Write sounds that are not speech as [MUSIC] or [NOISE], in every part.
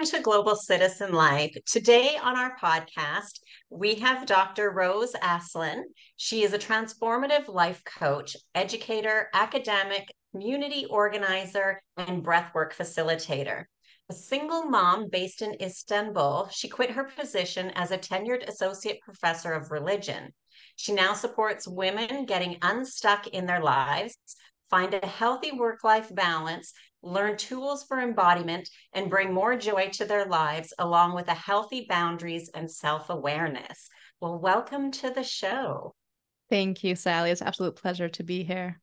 welcome to Global Citizen Life. Today on our podcast, we have Dr. Rose Aslan. She is a transformative life coach, educator, academic, community organizer, and breathwork facilitator. A single mom based in Istanbul, she quit her position as a tenured associate professor of religion. She now supports women getting unstuck in their lives, find a healthy work life balance, learn tools for embodiment, and bring more joy to their lives, along with a healthy boundaries and self awareness. Well, welcome to the show. Thank you, Sally. It's absolute pleasure to be here.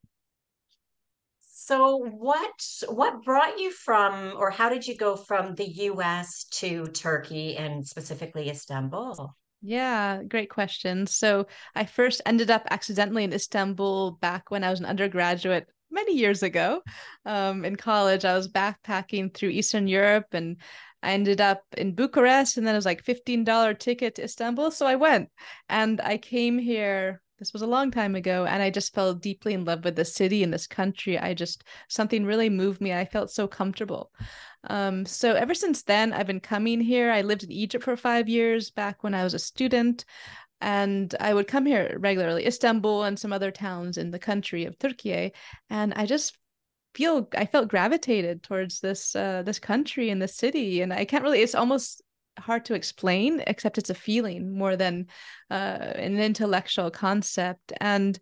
So, what what brought you from, or how did you go from the U.S. to Turkey and specifically Istanbul? Yeah, great question. So, I first ended up accidentally in Istanbul back when I was an undergraduate many years ago um, in college. I was backpacking through Eastern Europe and I ended up in Bucharest and then it was like $15 ticket to Istanbul. So I went and I came here. This was a long time ago, and I just fell deeply in love with the city and this country. I just something really moved me. I felt so comfortable. Um, so ever since then, I've been coming here. I lived in Egypt for five years back when I was a student and I would come here regularly, Istanbul and some other towns in the country of Turkey, and I just feel I felt gravitated towards this uh, this country and this city, and I can't really. It's almost hard to explain, except it's a feeling more than uh, an intellectual concept, and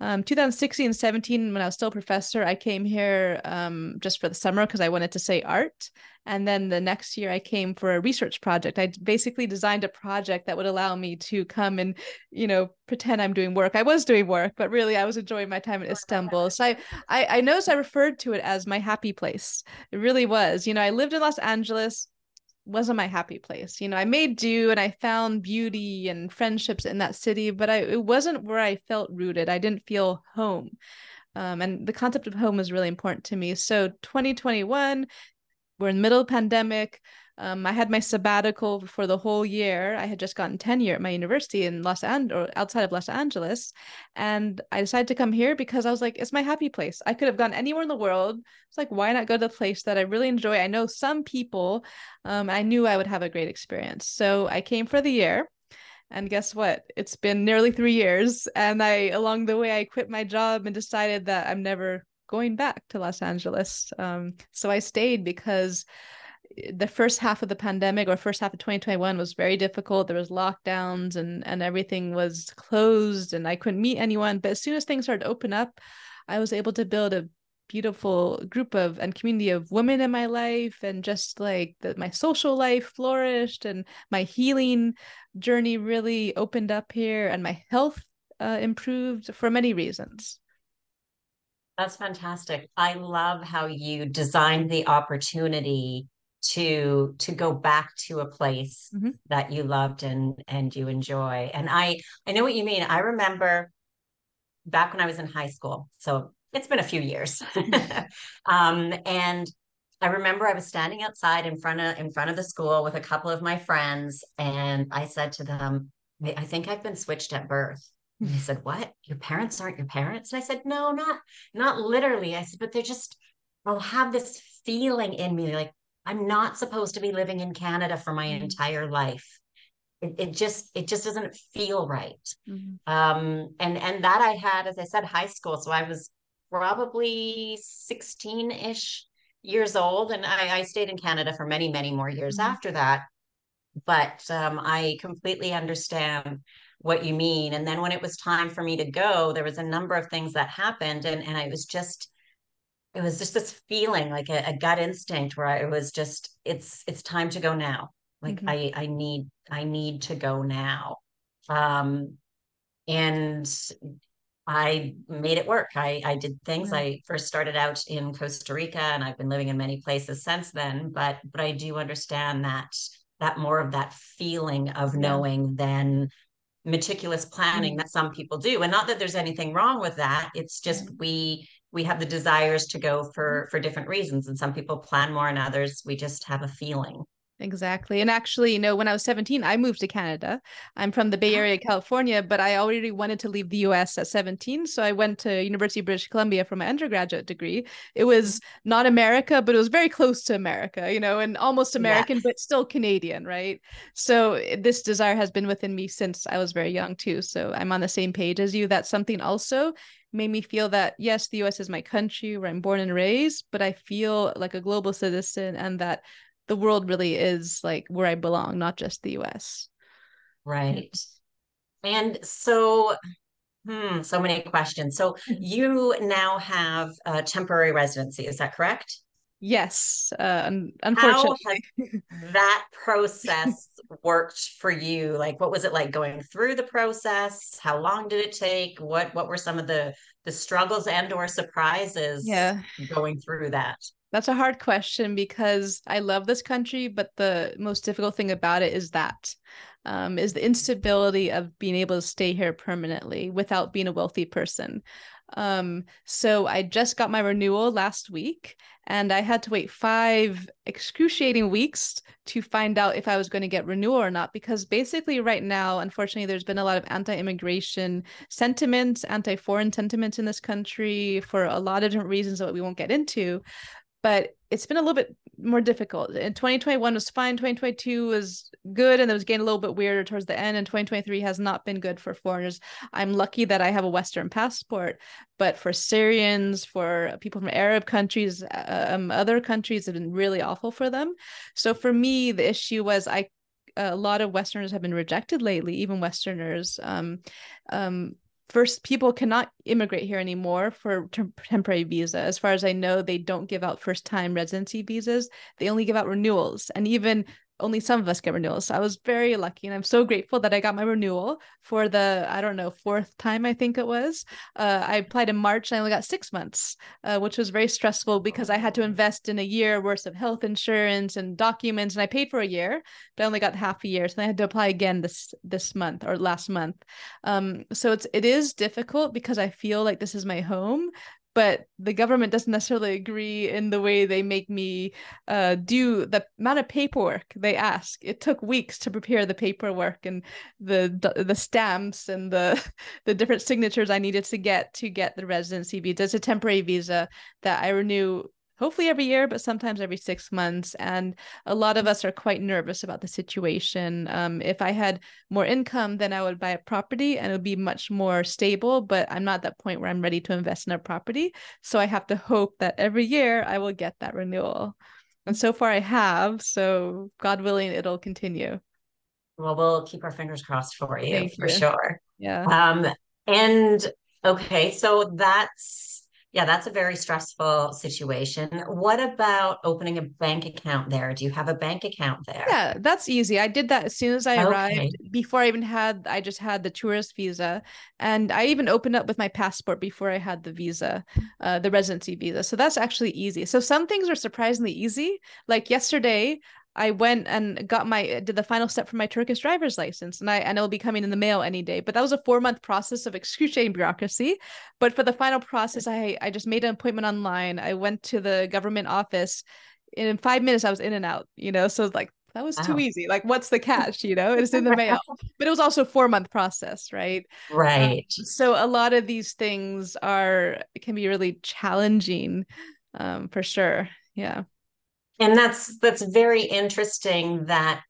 um, 2016 and 17 when i was still a professor i came here um, just for the summer because i wanted to say art. And then the next year i came for a research project. I basically designed a project that would allow me to come and you know pretend i'm doing work. I was doing work but really i was enjoying my time in istanbul. so i i, I noticed i referred to it as my happy place. It really was. You know i lived in los angeles wasn't my happy place. You know, I made do and I found beauty and friendships in that city, but I it wasn't where I felt rooted. I didn't feel home. Um, and the concept of home is really important to me. So 2021, we're in the middle of pandemic. Um, I had my sabbatical for the whole year. I had just gotten tenure at my university in Los Angeles, or outside of Los Angeles, and I decided to come here because I was like, it's my happy place. I could have gone anywhere in the world. It's like, why not go to the place that I really enjoy? I know some people. Um, I knew I would have a great experience, so I came for the year. And guess what? It's been nearly three years, and I along the way I quit my job and decided that I'm never going back to Los Angeles. Um, so I stayed because the first half of the pandemic or first half of 2021 was very difficult. There was lockdowns and and everything was closed and i couldn't meet anyone. But as soon as things started to open up i was able to build a beautiful group of and community of women in my life and just like that my social life flourished and my healing journey really opened up here and my health uh, improved for many reasons. That's fantastic. I love how you designed the opportunity to to go back to a place mm-hmm. that you loved and and you enjoy. And i i know what you mean. I remember back when i was in high school so it's been a few years. [LAUGHS] [LAUGHS] Um, and i remember i was standing outside in front of in front of the school with a couple of my friends and i said to them i think i've been switched at birth. And they [LAUGHS] said what? Your parents aren't your parents? And i said no not not literally. I said but they're just i'll have this feeling in me like I'm not supposed to be living in Canada for my mm-hmm. entire life. It, it, just it just doesn't feel right. Mm-hmm. Um, and and that I had, as I said, high school. So I was probably 16-ish years old. And I, I stayed in Canada for many, many more years mm-hmm. after that. But um, I completely understand what you mean. And then when it was time for me to go, there was a number of things that happened. And and I was just it was just this feeling like a, a gut instinct where I, it was just it's it's time to go now like mm-hmm. i i need i need to go now um and i made it work i i did things mm-hmm. i first started out in costa rica and i've been living in many places since then but but i do understand that that more of that feeling of yeah. knowing than meticulous planning mm-hmm. that some people do and not that there's anything wrong with that it's just we we have the desires to go for mm-hmm. for different reasons and some people plan more and others we just have a feeling Exactly. And actually, you know, when I was 17, I moved to Canada. I'm from the Bay oh. Area, California, but I already wanted to leave the US at 17. So I went to University of British Columbia for my undergraduate degree. It was mm-hmm. not America, but it was very close to America, you know, and almost American, but still Canadian, right? So eh, this desire has been within me since I was very young too. So I'm on the same page as you. That's something also made me feel that yes, the US is my country where I'm born and raised, but I feel like a global citizen and that the world really is like where I belong, not just the US. Right. And so, hmm, so many questions. So you now have a temporary residency, is that correct? Yes, uh, unfortunately. [LAUGHS] that process worked for you? Like, what was it like going through the process? How long did it take? What What were some of the the struggles and or surprises? Yeah, going through that. That's a hard question because I love this country, but the most difficult thing about it is that um, is the instability of being able to stay here permanently without being a wealthy person. Um, so I just got my renewal last week and I had to wait five excruciating weeks to find out if I was going to get renewal or not. Because basically, right now, unfortunately, there's been a lot of anti immigration sentiments, anti foreign sentiments in this country for a lot of different reasons that we won't get into but it's been a little bit more difficult. And 2021 was fine. 2022 was good, and it was getting a little bit weirder towards the end. And 2023 has not been good for foreigners. I'm lucky that I have a Western passport, but for Syrians, for people from Arab countries, uh, um, other countries have been really awful for them. So for me, the issue was I a lot of Westerners have been rejected lately, even Westerners. Um, um, first people cannot immigrate here anymore for temporary visa as far as i know they don't give out first time residency visas. They only give out renewals. And even only some of us get renewals. So I was very lucky and I'm so grateful that I got my renewal for the, I don't know, fourth time I think it was. Uh, I applied in March and I only got six months, uh, which was very stressful because I had to invest in a year worth of health insurance and documents and I paid for a year, but I only got half a year. So I had to apply again this this month or last month. Um, so it's it is difficult because I feel like this is my home, but the government doesn't necessarily agree in the way they make me uh, do the amount of paperwork they ask. It took weeks to prepare the paperwork and the the stamps and the [LAUGHS] the different signatures I needed to get to get the residency visa. It's a temporary visa that I renew hopefully every year, but sometimes every six months. And a lot of us are quite nervous about the situation. Um, if I had more income, then I would buy a property and it would be much more stable. But I'm not at that point where I'm ready to invest in a property. So I have to hope that every year I will get that renewal. And so far I have. So God willing, it'll continue. Well, we'll keep our fingers crossed for you Thank for you. sure. Yeah. Um, and okay, so that's yeah, that's a very stressful situation. What about opening a bank account there? Do you have a bank account there? Yeah, that's easy. I did that as soon as I okay. arrived. Before I even had, I just had the tourist visa, and I even opened up with my passport before I had the visa, uh, the residency visa. So that's actually easy. So some things are surprisingly easy. Like yesterday, I went and got my did the final step for my Turkish driver's license, and I and it'll be coming in the mail any day. But that was a four month process of excruciating bureaucracy. But for the final process, I I just made an appointment online. I went to the government office. And In five minutes, I was in and out. You know, so it's like that was wow. too easy. Like, what's the catch? You know, it's in the mail. [LAUGHS] But it was also a four month process, right? Right. Um, so a lot of these things are can be really challenging, um, for sure. Yeah and that's that's very interesting that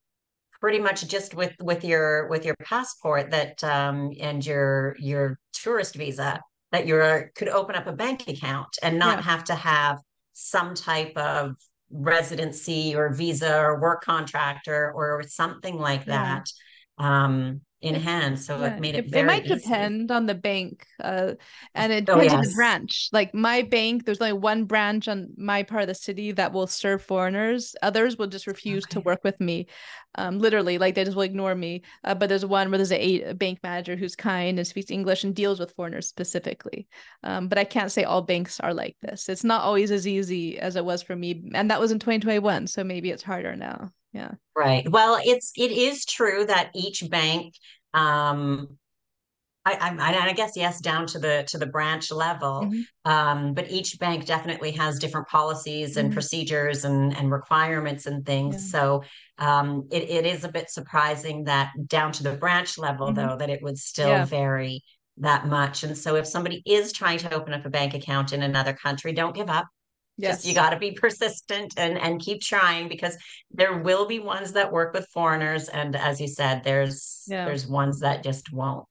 pretty much just with with your with your passport that um and your your tourist visa that you could open up a bank account and not yeah. have to have some type of residency or visa or work contract or or something like that yeah. um in hand so yeah. it made it, it, it might easy. depend on the bank uh and it oh, depends oh, yes. on the branch like my bank there's only one branch on my part of the city that will serve foreigners others will just refuse okay. to work with me um literally like they just will ignore me uh, but there's one where there's a, a, bank manager who's kind and speaks english and deals with foreigners specifically um but i can't say all banks are like this it's not always as easy as it was for me and that was in 2021 so maybe it's harder now yeah right well it's it is true that each bank um I, I, I, guess yes, down to the to the branch level. Mm-hmm. Um, but each bank definitely has different policies and mm-hmm. procedures and and requirements and things. Yeah. So um, it, it is a bit surprising that down to the branch level, mm-hmm. though, that it would still yeah. vary that much. And so if somebody is trying to open up a bank account in another country, don't give up. Yes. Just you got to be persistent and and keep trying because there will be ones that work with foreigners and as you said there's yeah. there's ones that just won't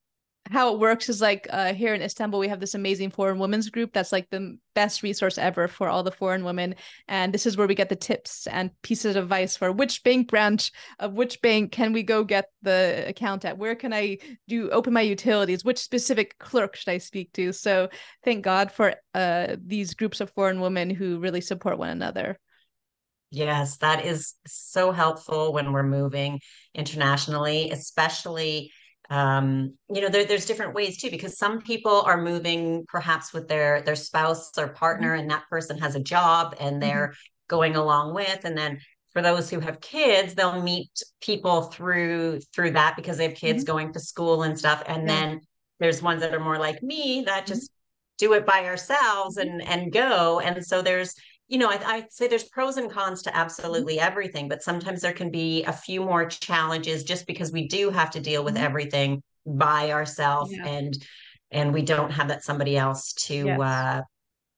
how it works is like uh, here in Istanbul, we have this amazing foreign women's group that's like the best resource ever for all the foreign women. And this is where we get the tips and pieces of advice for which bank branch of which bank can we go get the account at? Where can I do open my utilities? Which specific clerk should I speak to? So thank God for uh, these groups of foreign women who really support one another. Yes, that is so helpful when we're moving internationally, especially um you know there, there's different ways too because some people are moving perhaps with their their spouse or partner mm-hmm. and that person has a job and they're mm-hmm. going along with and then for those who have kids they'll meet people through through that because they have kids mm-hmm. going to school and stuff and then there's ones that are more like me that mm-hmm. just do it by ourselves mm-hmm. and and go and so there's you know, I, I say there's pros and cons to mm-hmm. absolutely everything, but sometimes there can be a few more challenges just because we do have to deal with mm-hmm. everything by ourselves yeah. and and we don't have that somebody else to yes. uh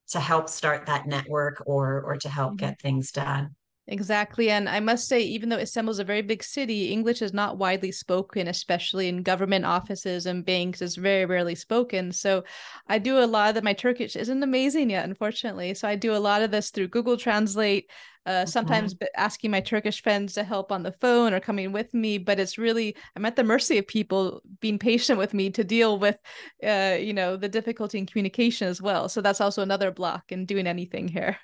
to help start that network or or to help mm-hmm. get things done. Exactly. And I must say, even though Istanbul is a very big city, English is not widely spoken, especially in government offices and banks. It's very rarely spoken. So I do a lot of that. My Turkish isn't amazing yet, unfortunately. So I do a lot of this through Google Translate, uh, sometimes mm-hmm. asking my Turkish friends to help on the phone or coming with me. But it's really, I'm at the mercy of people being patient with me to deal with, uh, you know, the difficulty in communication as well. So that's also another block in doing anything here.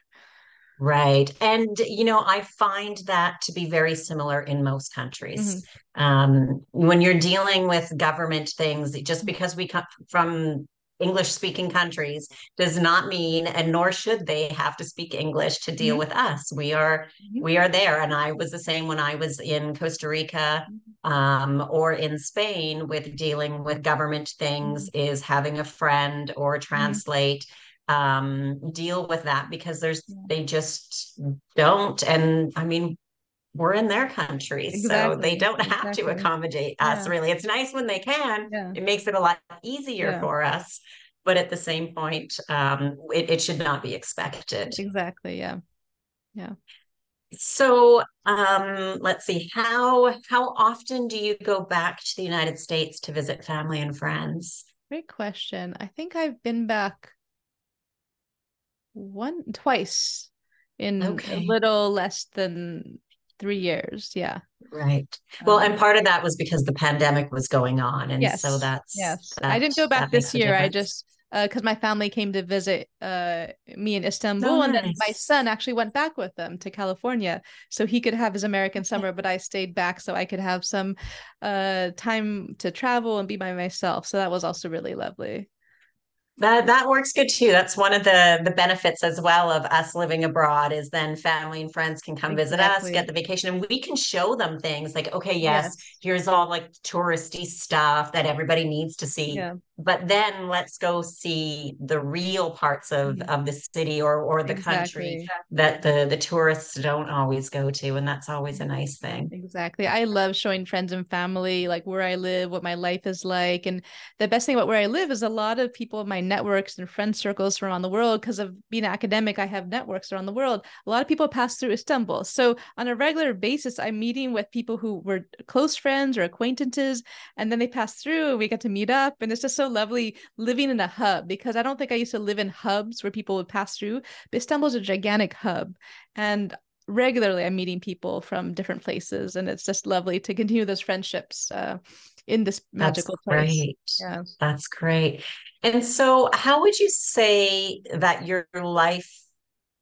Right. And, you know, I find that to be very similar in most countries. Mm-hmm. Um, when you're dealing with government things, just mm-hmm. because we come from English speaking countries does not mean, and nor should they have to speak English to deal mm-hmm. with us. We are, mm-hmm. we are there. And I was the same when I was in Costa Rica mm-hmm. um, or in Spain with dealing with government things, mm-hmm. is having a friend or translate um, deal with that because there's they just don't. And I mean, we're in their country, exactly. so they don't have exactly. to accommodate us. Yeah. Really, it's nice when they can. Yeah. It makes it a lot easier yeah. for us. But at the same point, um, it, it should not be expected. Exactly. Yeah. Yeah. So um, let's see how how often do you go back to the United States to visit family and friends? Great question. I think I've been back one twice in okay. a little less than three years. Yeah. Right. Well, um, and part of that was because the pandemic was going on. And yes, so that's yes. That, I didn't go back this year. I just because uh, my family came to visit uh, me in Istanbul, oh, and then my son actually went back with them to California, so he could have his American summer. But I stayed back so I could have some uh, time to travel and be by myself. So that was also really lovely. That that works good too. That's one of the the benefits as well of us living abroad is then family and friends can come exactly. visit us, get the vacation, and we can show them things like, okay, yes, yes. here's all like touristy stuff that everybody needs to see. Yeah but then let's go see the real parts of mm-hmm. of the city or or the exactly. country that the the tourists don't always go to and that's always a nice thing exactly i love showing friends and family like where i live what my life is like and the best thing about where i live is a lot of people in my networks and friend circles from around the world because of being academic i have networks around the world a lot of people pass through istanbul so on a regular basis i'm meeting with people who were close friends or acquaintances and then they pass through we get to meet up and it's just so so lovely living in a hub because I don't think I used to live in hubs where people would pass through. But Istanbul is a gigantic hub. And regularly I'm meeting people from different places. And it's just lovely to continue those friendships uh, in this magical That's place. Great. Yeah. That's great. And so, how would you say that your life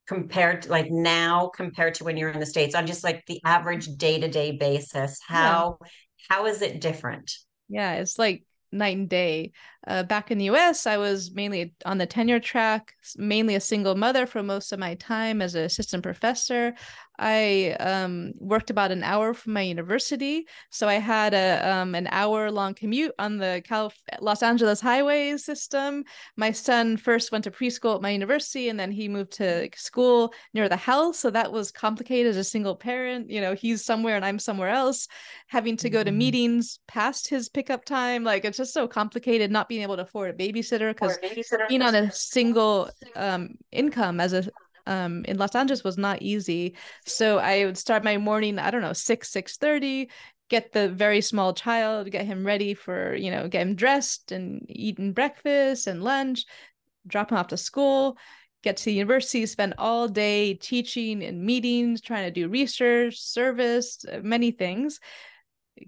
compared to like now compared to when you're in the states on just like the average day-to-day basis how yeah. how is it different yeah it's like night and day. uh, back in the US, I was mainly on the tenure track, mainly a single mother for most of my time as an assistant professor. I um, worked about an hour from my university, so I had a um, an hour long commute on the Calif- Los Angeles highway system. My son first went to preschool at my university, and then he moved to school near the house, so that was complicated as a single parent. You know, he's somewhere and I'm somewhere else, having to go to mm-hmm. meetings past his pickup time. Like it's just so complicated, not being able to afford a babysitter because being on a single um, income as a um, in Los Angeles was not easy. So I would start my morning, I don't know, six, six thirty, get the very small child, get him ready for, you know, get him dressed and eating breakfast and lunch, drop him off to school, get to the university, spend all day teaching and meetings, trying to do research, service, many things.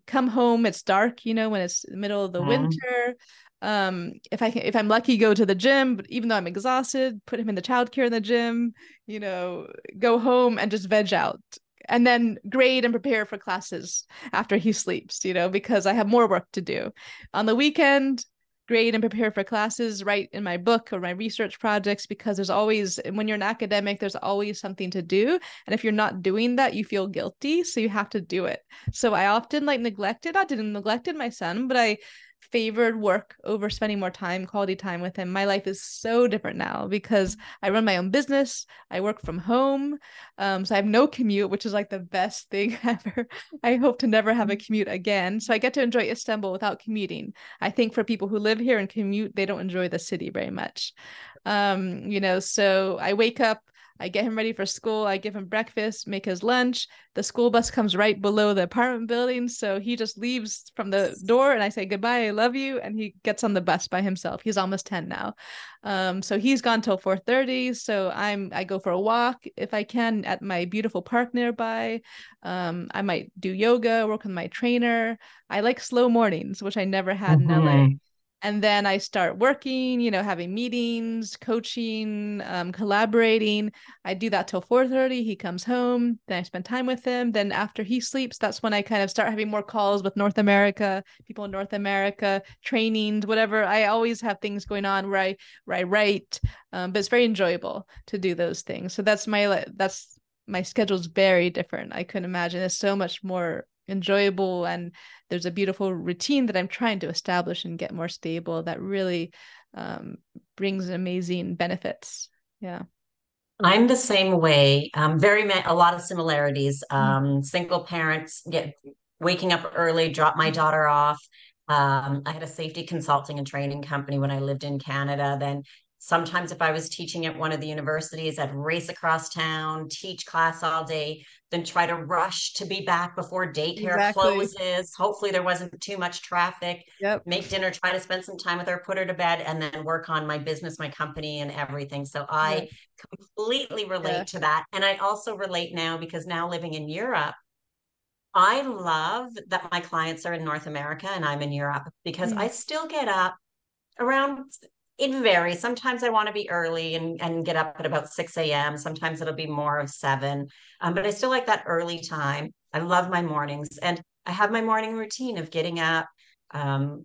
Come home, it's dark, you know, when it's the middle of the mm. winter um if i can if i'm lucky go to the gym but even though i'm exhausted put him in the childcare in the gym you know go home and just veg out and then grade and prepare for classes after he sleeps you know because i have more work to do. On the weekend grade and prepare for classes write in my book or my research projects because there's always when you're an academic there's always something to do. And if you're not doing that you feel guilty so you have to do it. So i often like neglected i didn't neglected my son but i favored work over spending more time, quality time with him. My life is so different now because I run my own business. I work from home. Um, so I have no commute, which is like the best [LAUGHS] thing ever. I hope to never have a mm-hmm. commute again. So I get to enjoy Istanbul without commuting. I think for people who live here and commute, they don't enjoy the city very much. Um, you know, so I wake up I get him ready for school. I give him breakfast, make his lunch. The school bus comes right below the apartment building. So he just leaves from the door and I say, Goodbye, I love you. And he gets on the bus by himself. He's almost 10 now. Um, so he's gone till 4:30. So I'm I go for a walk if I can at my beautiful park nearby. Um, I might do yoga, work with my trainer. I like slow mornings, which I never had mm-hmm. in LA and then i start working you know having meetings coaching um, collaborating. I do that till 4.30 he comes home then i spend time with him. Then after he sleeps that's when i kind of start having more calls with north america people in north america trainings whatever. I always have things going on where i where i write um, but it's very enjoyable to do those things. So that's my that's my schedule's very different. I couldn't imagine. It's so much more enjoyable and there's a beautiful routine that i'm trying to establish and get more stable that really um, brings amazing benefits yeah i'm the same way um, very a lot of similarities mm-hmm. um, mm-hmm. single parents get waking up early drop my mm-hmm. daughter off um, I had a safety consulting and training company when I lived in Canada. Then Sometimes, if I was teaching at one of the universities, I'd race across town, teach class all day, then try to rush to be back before daycare exactly. closes. Hopefully, there wasn't too much traffic. Yep. Make dinner, try to spend some time with her, put her to bed, and then work on my business, my company, and everything. So I completely relate yeah. to that. And I also relate now because now living in Europe, I love that my clients are in North America and I'm in Europe because mm. I still get up around it varies. Sometimes I want to be early and, and get up at about 6 a.m. Sometimes it'll be more of seven. Um, but I still like that early time. I love my mornings. And I have my morning routine of getting up, um,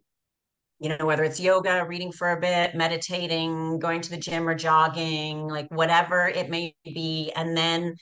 you know, whether it's yoga, reading for a bit, meditating, going to the gym or jogging, like whatever it may be. And then,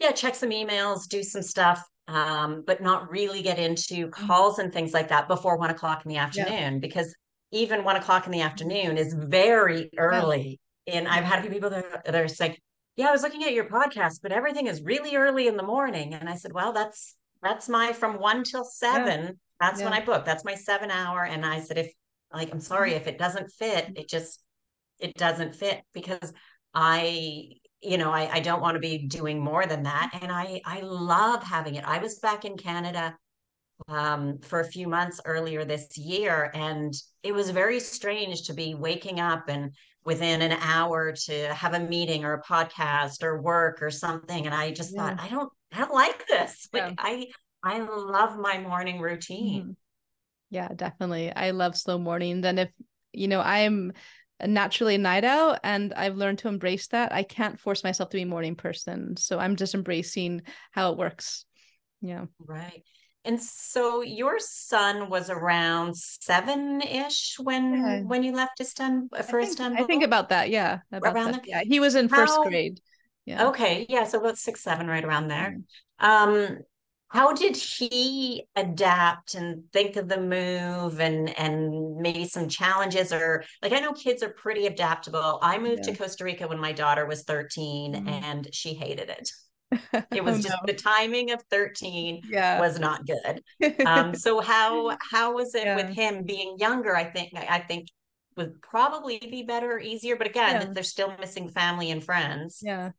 yeah, check some emails, do some stuff, um, but not really get into mm. calls and things like that before one o'clock in the afternoon yeah. because even one o'clock in the afternoon is very early. Yeah. And I've had a few people that, that are like, yeah, I was looking at your podcast, but everything is really early in the morning. And I said, well, that's, that's my from one till seven. Yeah. That's yeah. when I book. That's my seven hour. And I said, if like, I'm sorry, mm-hmm. if it doesn't fit, it just, it doesn't fit because I, you know, I, I don't want to be doing more than that. And I, I love having it. I was back in Canada um, for a few months earlier this year. And it was very strange to be waking up and within an hour to have a meeting or a podcast or work or something. And I just yeah. thought, I don't, I don't like this. [LAUGHS] Like yeah. I, I love my morning routine. Mm-hmm. Yeah, definitely. I love slow mornings. And if, you know, I'm naturally a night owl and I've learned to embrace that. I can't force myself to be a morning person. So I'm just embracing how it works. Yeah. Right. And so your son was around seven-ish when yeah. when you left Istanbul for I think, Istanbul. I think about that. Yeah, about around that. Yeah, he was in first grade. Yeah. Okay. Yeah. So about six, seven, right around there. Um, how did he adapt and think of the move and and maybe some challenges or like i know kids are pretty adaptable i moved yeah. to costa rica when my daughter was 13 mm. and she hated it it was oh, just no. the timing of 13 yeah. was not good um [LAUGHS] so how how was it yeah. with him being younger i think i think would probably be better or easier but again yeah. they're still missing family and friends yeah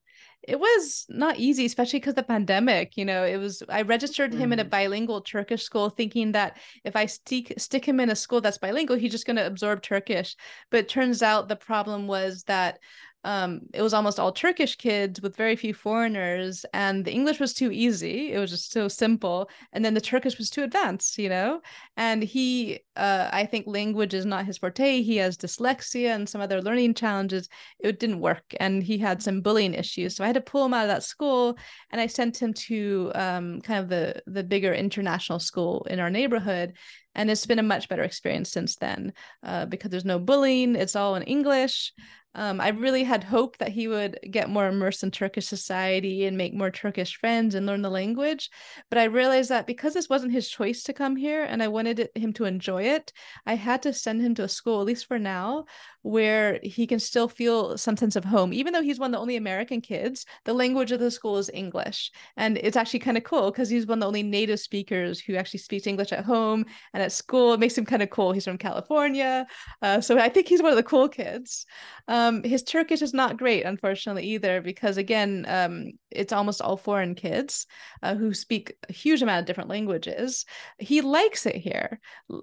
it was not easy especially because the pandemic you know it was i registered mm. him in a mm. bilingual turkish school thinking that if i stick stick him in a school that's bilingual he's just going to absorb turkish but it turns out the problem was that um, it was almost all Turkish kids with very few foreigners, and the English was too easy. It was just so simple, and then the Turkish was too advanced, you know. And he, uh, I think, language is not his forte. He has dyslexia and some other learning challenges. It didn't work, and he had some bullying issues. So I had to pull him out of that school, and I sent him to um, kind of the the bigger international school in our neighborhood and it's been a much better experience since then uh, because there's no bullying it's all in english um, I really had hoped that he would get more immersed in Turkish society and make more Turkish friends and learn the language. But I realized that because this wasn't his choice to come here and I wanted him to enjoy it, I had to send him to a school, at least for now, where he can still feel some sense of home. Even though he's one of the only American kids, the language of the school is English. And it's actually kind of cool because he's one of the only native speakers who actually speaks English at home and at school. It makes him kind of cool. He's from California. Uh, so I think he's one of the cool kids. Um, his Turkish is not great, unfortunately, either, because again, um, it's almost all foreign kids uh, who speak a huge amount of different languages. He likes it here.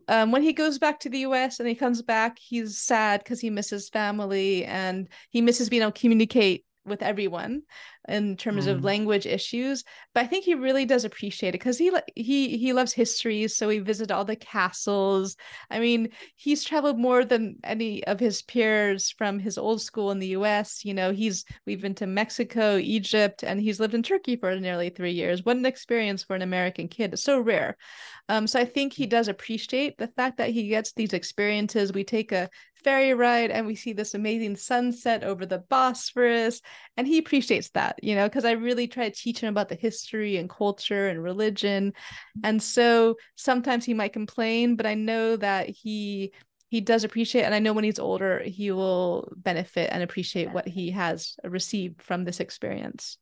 Um, when he goes back to the US and he comes back, he's sad because he misses family and he misses being able to communicate with everyone in terms mm. of language issues but i think he really does appreciate it because he he he loves history so he visited all the castles. I mean he's traveled more than any of his peers from his old school in the us you know he's we've been to mexico egypt and he's lived in turkey for nearly three years. What an experience for an american kid it's so rare. Um, so i think he does appreciate the fact that he gets these experiences. We take a ferry ride and we see this amazing sunset over the bosphorus and he appreciates that that you know because i really try to teach him about the history and culture and religion. And so sometimes he might complain but i know that he he does appreciate and i know when he's older he will benefit and appreciate what he has received from this experience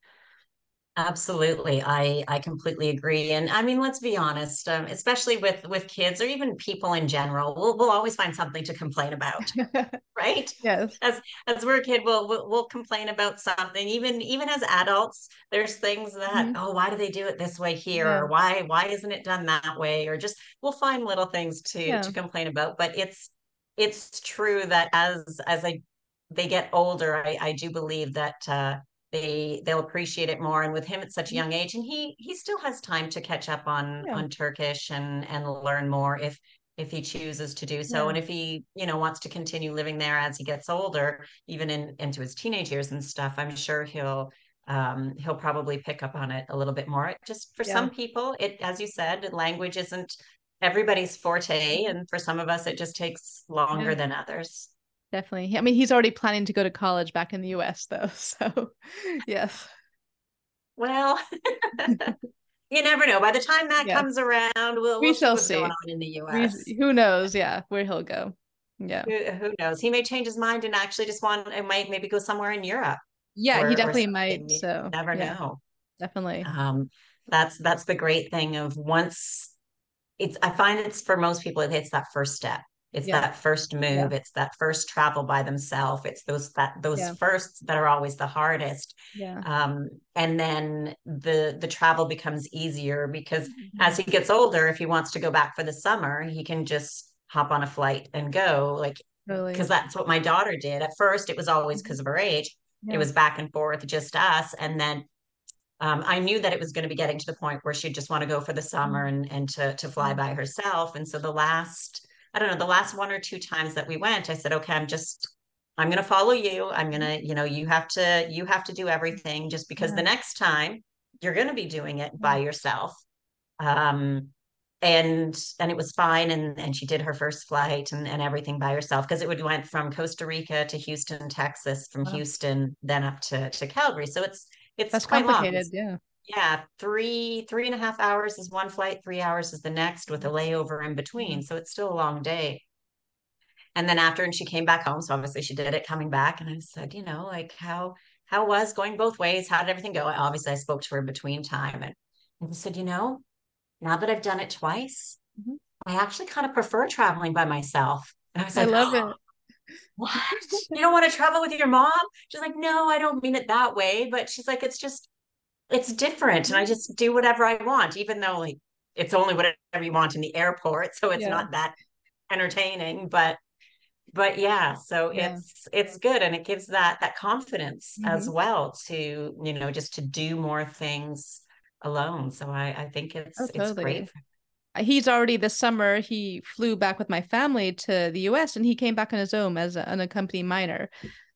Absolutely. I I completely agree. And I mean, let's be honest, um, especially with with kids or even people in general, we'll we'll always find something to complain about. [LAUGHS] right? Yes. As as we're a kid, we'll, we'll, we'll complain about something. Even even as adults, there's things that, mm-hmm. oh, why do they do it this way here? Yeah. Or why why isn't it done that way? Or just we'll find little things to yeah. to complain about. But it's it's true that as as I they get older, I, I do believe that uh they they'll appreciate it more and with him at such a mm-hmm. young age and he he still has time to catch up on yeah. on turkish and and learn more if if he chooses to do so yeah. and if he you know wants to continue living there as he gets older even in into his teenage years and stuff i'm sure he'll um, he'll probably pick up on it a little bit more just for yeah. some people it as you said language isn't everybody's forte mm-hmm. and for some of us it just takes longer than others Definitely. I mean, he's already planning to go to college back in the US, though. [LAUGHS] So, yes. Well, [LAUGHS] [LAUGHS] you never know. By the time that yeah. comes around, we'll, we we'll shall see. in the US. We, who knows? Yeah, where he'll go. Yeah. Who, who, knows? He may change his mind and actually just want, it might maybe go somewhere in Europe. Yeah, or, he definitely might. So, never yeah, know. Definitely. Um, that's that's the great thing of once it's. I find it's for most people, it's that first step it's yeah. that first move yeah. it's that first travel by themselves it's those that those yeah. firsts that are always the hardest yeah um and then the the travel becomes easier because mm-hmm. as he gets older if he wants to go back for the summer he can just hop on a flight and go like because really? that's what my daughter did at first it was always because mm-hmm. of her age it was back and forth just us and then um, I knew that it was going to be getting to the point where she'd just want to go for the summer mm-hmm. and and to to fly by herself. And so the last I don't know, the last one or two times that we went, I said, okay, I'm just, I'm going to follow you. I'm going to, you know, you have to, you have to do everything just because yeah. the next time you're going to be doing it by yourself. Um, and and it was fine and and she did her first flight and, and everything by herself because it would went from Costa Rica to Houston, Texas, from wow. Houston then up to to Calgary. So it's it's That's quite complicated, long. yeah. Yeah, three three and a half hours is one flight, three hours is the next with a layover in between. So it's still a long day. And then after and she came back home. So obviously she did it coming back. And I said, you know, like how how was going both ways? How did everything go? Obviously I spoke to her between time and, and I said, you know, now that I've done it twice, mm-hmm. I actually kind of prefer traveling by myself. And [LAUGHS] I was like, I love oh, it. What? you don't want to travel with your mom? She's like, no, I don't mean it that way. But she's like, it's just, it's different. And I just do whatever I want, even though like it's only whatever you want in the airport. So it's yeah. not that entertaining. But but yeah so yeah. it's it's good and it gives that that confidence mm-hmm. as well to you know just to do more things alone. So I, I think it's oh, totally. it's great. He's already this summer. He flew back with my family to the U.S. and he came back on his own as an unaccompanied minor.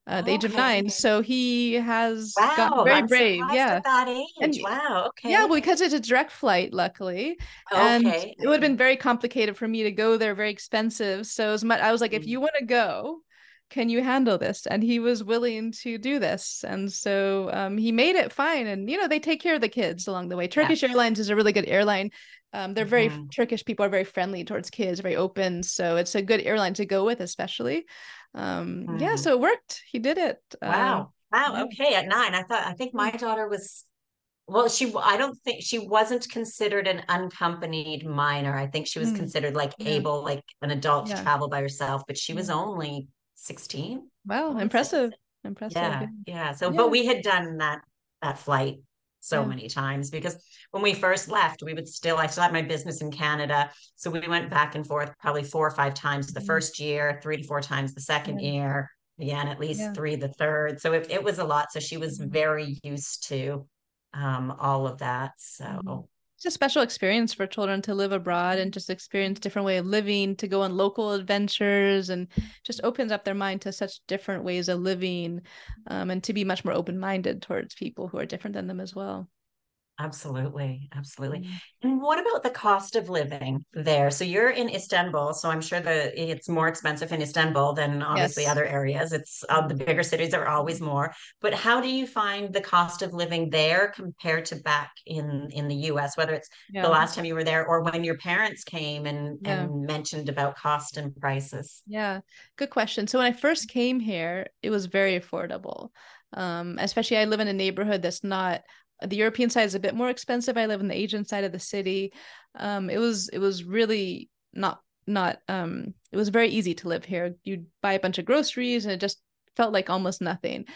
Uh, the okay. age of nine. So he has wow, gotten very I'm brave. Yeah. that age. And, wow. Okay. Yeah, well, because it's a direct flight, luckily. And okay. it would have been very complicated for me to go there, very expensive. So as much I was like, mm. if you want to go, can you handle this? And he was willing to do this. And so um, he made it fine. And you know they take care of the kids along the way. Turkish yeah. airlines is a really good airline. Um, they're very mm-hmm. turkish people are very friendly towards kids very open. So it's a good airline to go with especially. Um, mm. yeah so it worked. He did it. Wow. Um, wow okay. At nine i thought i think my daughter was well she i don't think she wasn't considered an unaccompanied minor. I think she was mm. considered like able like an adult yeah. to travel by herself but she was only 16 wow impressive impressive yeah yeah so yeah. but we had done that that flight so yeah. many times because when we first left we would still i still had my business in canada so we went back and forth probably four or five times the mm-hmm. first year three to four times the second yeah. year again at least three the third so it, it was a lot so she was mm-hmm. very used to um, all of that so mm-hmm it's a special experience for children to live abroad and just experience different way of living to go on local adventures and just opens up their mind to such different ways of living um, and to be much more open-minded towards people who are different than them as well Absolutely, absolutely. Mm-hmm. And what about the cost of living there? So you're in Istanbul, so I'm sure that it's more expensive in Istanbul than obviously yes. other areas. It's uh, the bigger cities are always more. But how do you find the cost of living there compared to back in in the U.S. Whether it's yeah. the last time you were there or when your parents came and yeah. and mentioned about cost and prices? Yeah, good question. So when I first came here, it was very affordable. Um, especially I live in a neighborhood that's not the European side is a bit more expensive. I live in the Asian side of the city. Um, it was it was really not not um it was very easy to live here. You'd buy a bunch of groceries and it just felt like almost nothing.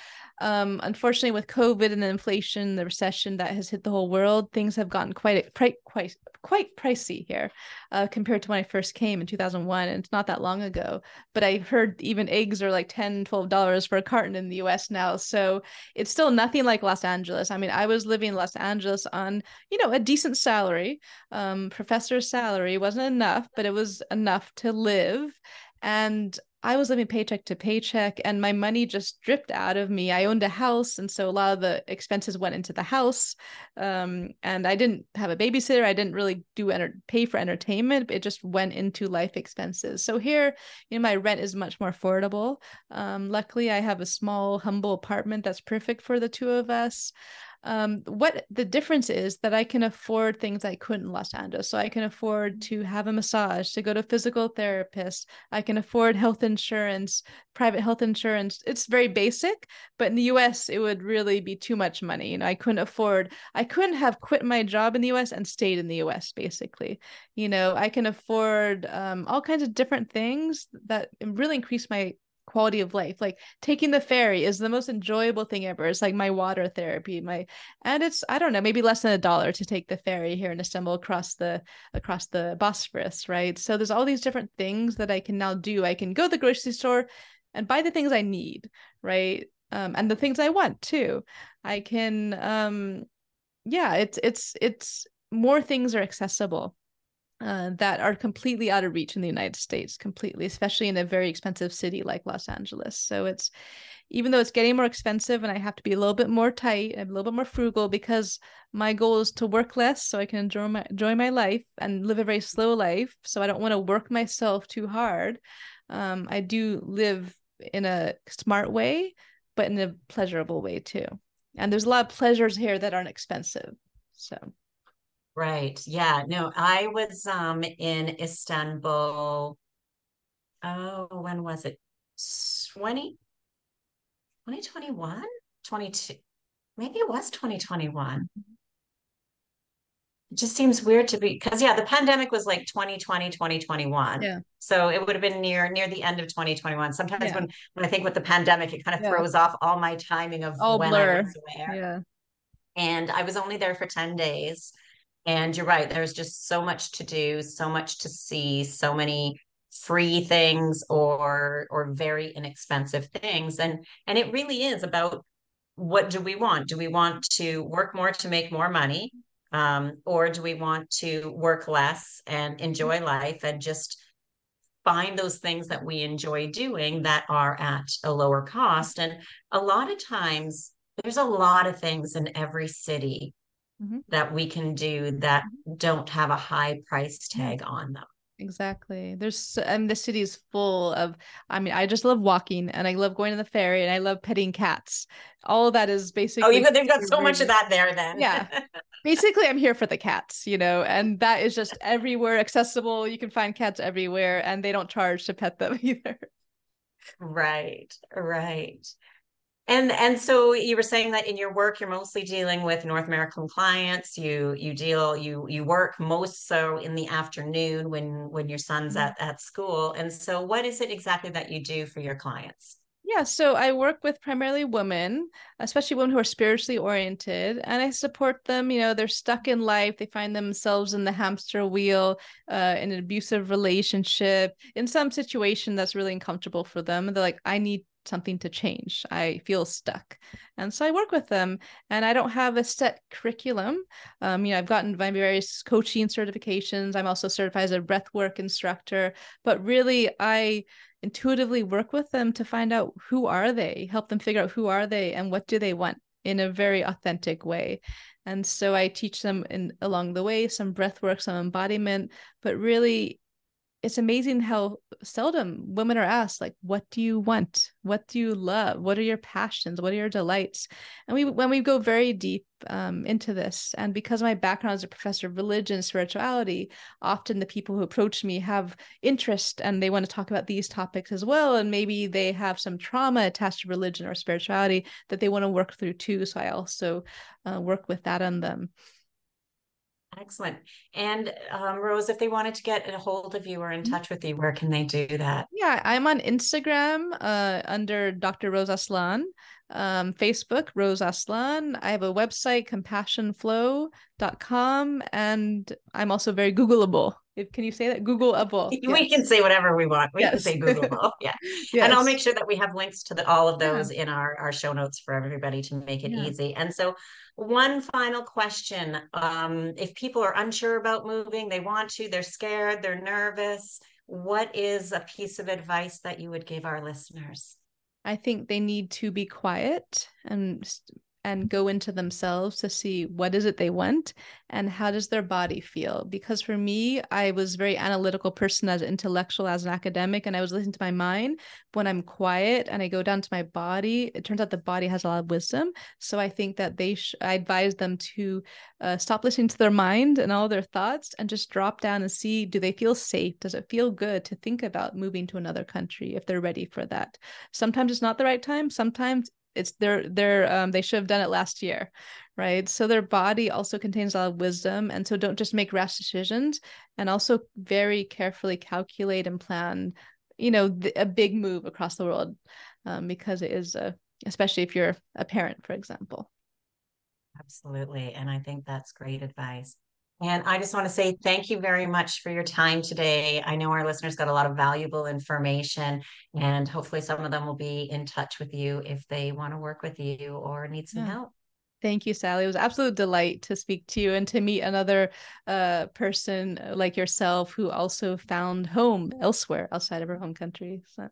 Um, unfortunately, with COVID and the inflation, the recession that has hit the whole world, things have gotten quite quite quite quite pricey here uh, compared to when I first came in 2001, and it's not that long ago. But I heard even eggs are like 10 dollars for a carton in the U.S. now, so it's still nothing like Los Angeles. I mean, I was living in Los Angeles on you know a decent salary, um, professor's salary wasn't enough, but it was enough to live and I was living paycheck to paycheck and my money just dripped out of me. I owned a house. And so a lot of the expenses went into the house. Um, and I didn't have a babysitter. I didn't really do enter- pay for entertainment. It just went into life expenses. So here, you know, my rent is much more affordable. Um, luckily, I have a small, humble apartment that's perfect for the two of us um, what the difference is that I can afford things I couldn't in Los Angeles. So I can afford to have a massage, to go to a physical therapist. I can afford health insurance, private health insurance. It's very basic, but in the US, it would really be too much money. You know, I couldn't afford, I couldn't have quit my job in the US and stayed in the US, basically. You know, I can afford um, all kinds of different things that really increase my quality of life. Like taking the ferry is the most enjoyable thing ever. It's like my water therapy my and it's i don't know maybe less than a dollar to take the ferry here in istanbul across the across the bosphorus right? So there's all these different things that i can now do. I can go to the grocery store and buy the things i need right? Um, and the things i want too. I can um yeah it's it's it's more things are accessible uh, that are completely out of reach in the United States, completely, especially in a very expensive city like Los Angeles. So it's even though it's getting more expensive and I have to be a little bit more tight and a little bit more frugal because my goal is to work less so I can enjoy my enjoy my life and live a very slow life. So I don't want to work myself too hard. Um, I do live in a smart way, but in a pleasurable way too. And there's a lot of pleasures here that aren't expensive. So Right. Yeah. No, I was um in Istanbul. Oh, when was it? 20 2021? 22. Maybe it was 2021. It just seems weird to be because yeah, the pandemic was like 2020, 2021. Yeah. So it would have been near near the end of 2021. Sometimes yeah. when when I think with the pandemic, it kind of yeah. throws off all my timing of all when blur. I was where. Yeah. And I was only there for 10 days. And you're right, there's just so much to do, so much to see, so many free things or or very inexpensive things. And and it really is about what do we want? Do we want to work more to make more money? Um, or do we want to work less and enjoy life and just find those things that we enjoy doing that are at a lower cost? And a lot of times, there's a lot of things in every city mm-hmm. that we can do that mm-hmm. don't have a high price tag on them. Exactly. There's, and the city is full of, I mean, I just love walking and I love going to the ferry and I love petting cats. All of that is basically. Oh, you got, they've got [LAUGHS] so much of that there then. Yeah. basically, I'm here for the cats, you know, and that is just everywhere accessible. You can find cats everywhere and they don't charge to pet them [LAUGHS] either. Right. Right. And and so you were saying that in your work you're mostly dealing with North American clients. You you deal you you work most so in the afternoon when when your son's mm-hmm. at at school. And so what is it exactly that you do for your clients? Yeah, so I work with primarily women, especially women who are spiritually oriented, and I support them. You know, they're stuck in life, they find themselves in the hamster wheel, uh, in an abusive relationship, in some situation that's really uncomfortable for them. And they're like, I need something to change. I feel stuck. And so I work with them and I don't have a set curriculum. Um, you know, I've gotten my various coaching certifications. I'm also certified as a breathwork instructor, but really I intuitively work with them to find out who are they, help them figure out who are they and what do they want in a very authentic way. And so I teach them in along the way some breath work, some embodiment, but really it's amazing how seldom women are asked like what do you want? What do you love? What are your passions? What are your delights? And we when we go very deep um, into this and because my background as a professor of religion and spirituality often the people who approach me have interest and they want to talk about these topics as well and maybe they have some trauma attached to religion or spirituality that they want to work through too so i also uh, work with that on them Excellent. And um, Rose, if they wanted to get a hold of you or in mm-hmm. touch with you, where can they do that? Yeah, I'm on Instagram uh, under Dr. Rose Aslan, um, Facebook, Rose Aslan. I have a website, compassionflow.com, and I'm also very Googleable. Can you say that? Googleable. We yes. can say whatever we want. We yes. can say Googleable. [LAUGHS] Yeah. yes. And I'll make sure that we have links to the, all of those yeah. in our, our show notes for everybody to make it yeah. easy. And so one final question. Um, if people are unsure about moving, they want to, they're scared, they're nervous, what is a piece of advice that you would give our listeners? I think they need to be quiet and and go into themselves to see what is it they want and how does their body feel? Because for me i was very analytical person as intellectual as an academic and i was listening to my mind. When i'm quiet and i go down to my body it turns out the body has a lot of wisdom. So i think that they sh- i advise them to uh, stop listening to their mind and all their thoughts and just drop down and see do they feel safe? Does it feel good to think about moving to another country if they're ready for that? Sometimes it's not the right time. Sometimes it's they're they're um they should have done it last year right? So their body also contains a lot of wisdom and so don't just make rash decisions and also very carefully calculate and plan you know th- a big move across the world um, because it is a especially if you're a parent for example. Absolutely and i think that's great advice and I just want to say thank you very much for your time today. I know our listeners got a lot of valuable information, and hopefully, some of them will be in touch with you if they want to work with you or need some yeah. help. Thank you, Sally. It was absolute delight to speak to you and to meet another uh, person uh, like yourself who also found home elsewhere outside of her home country. So.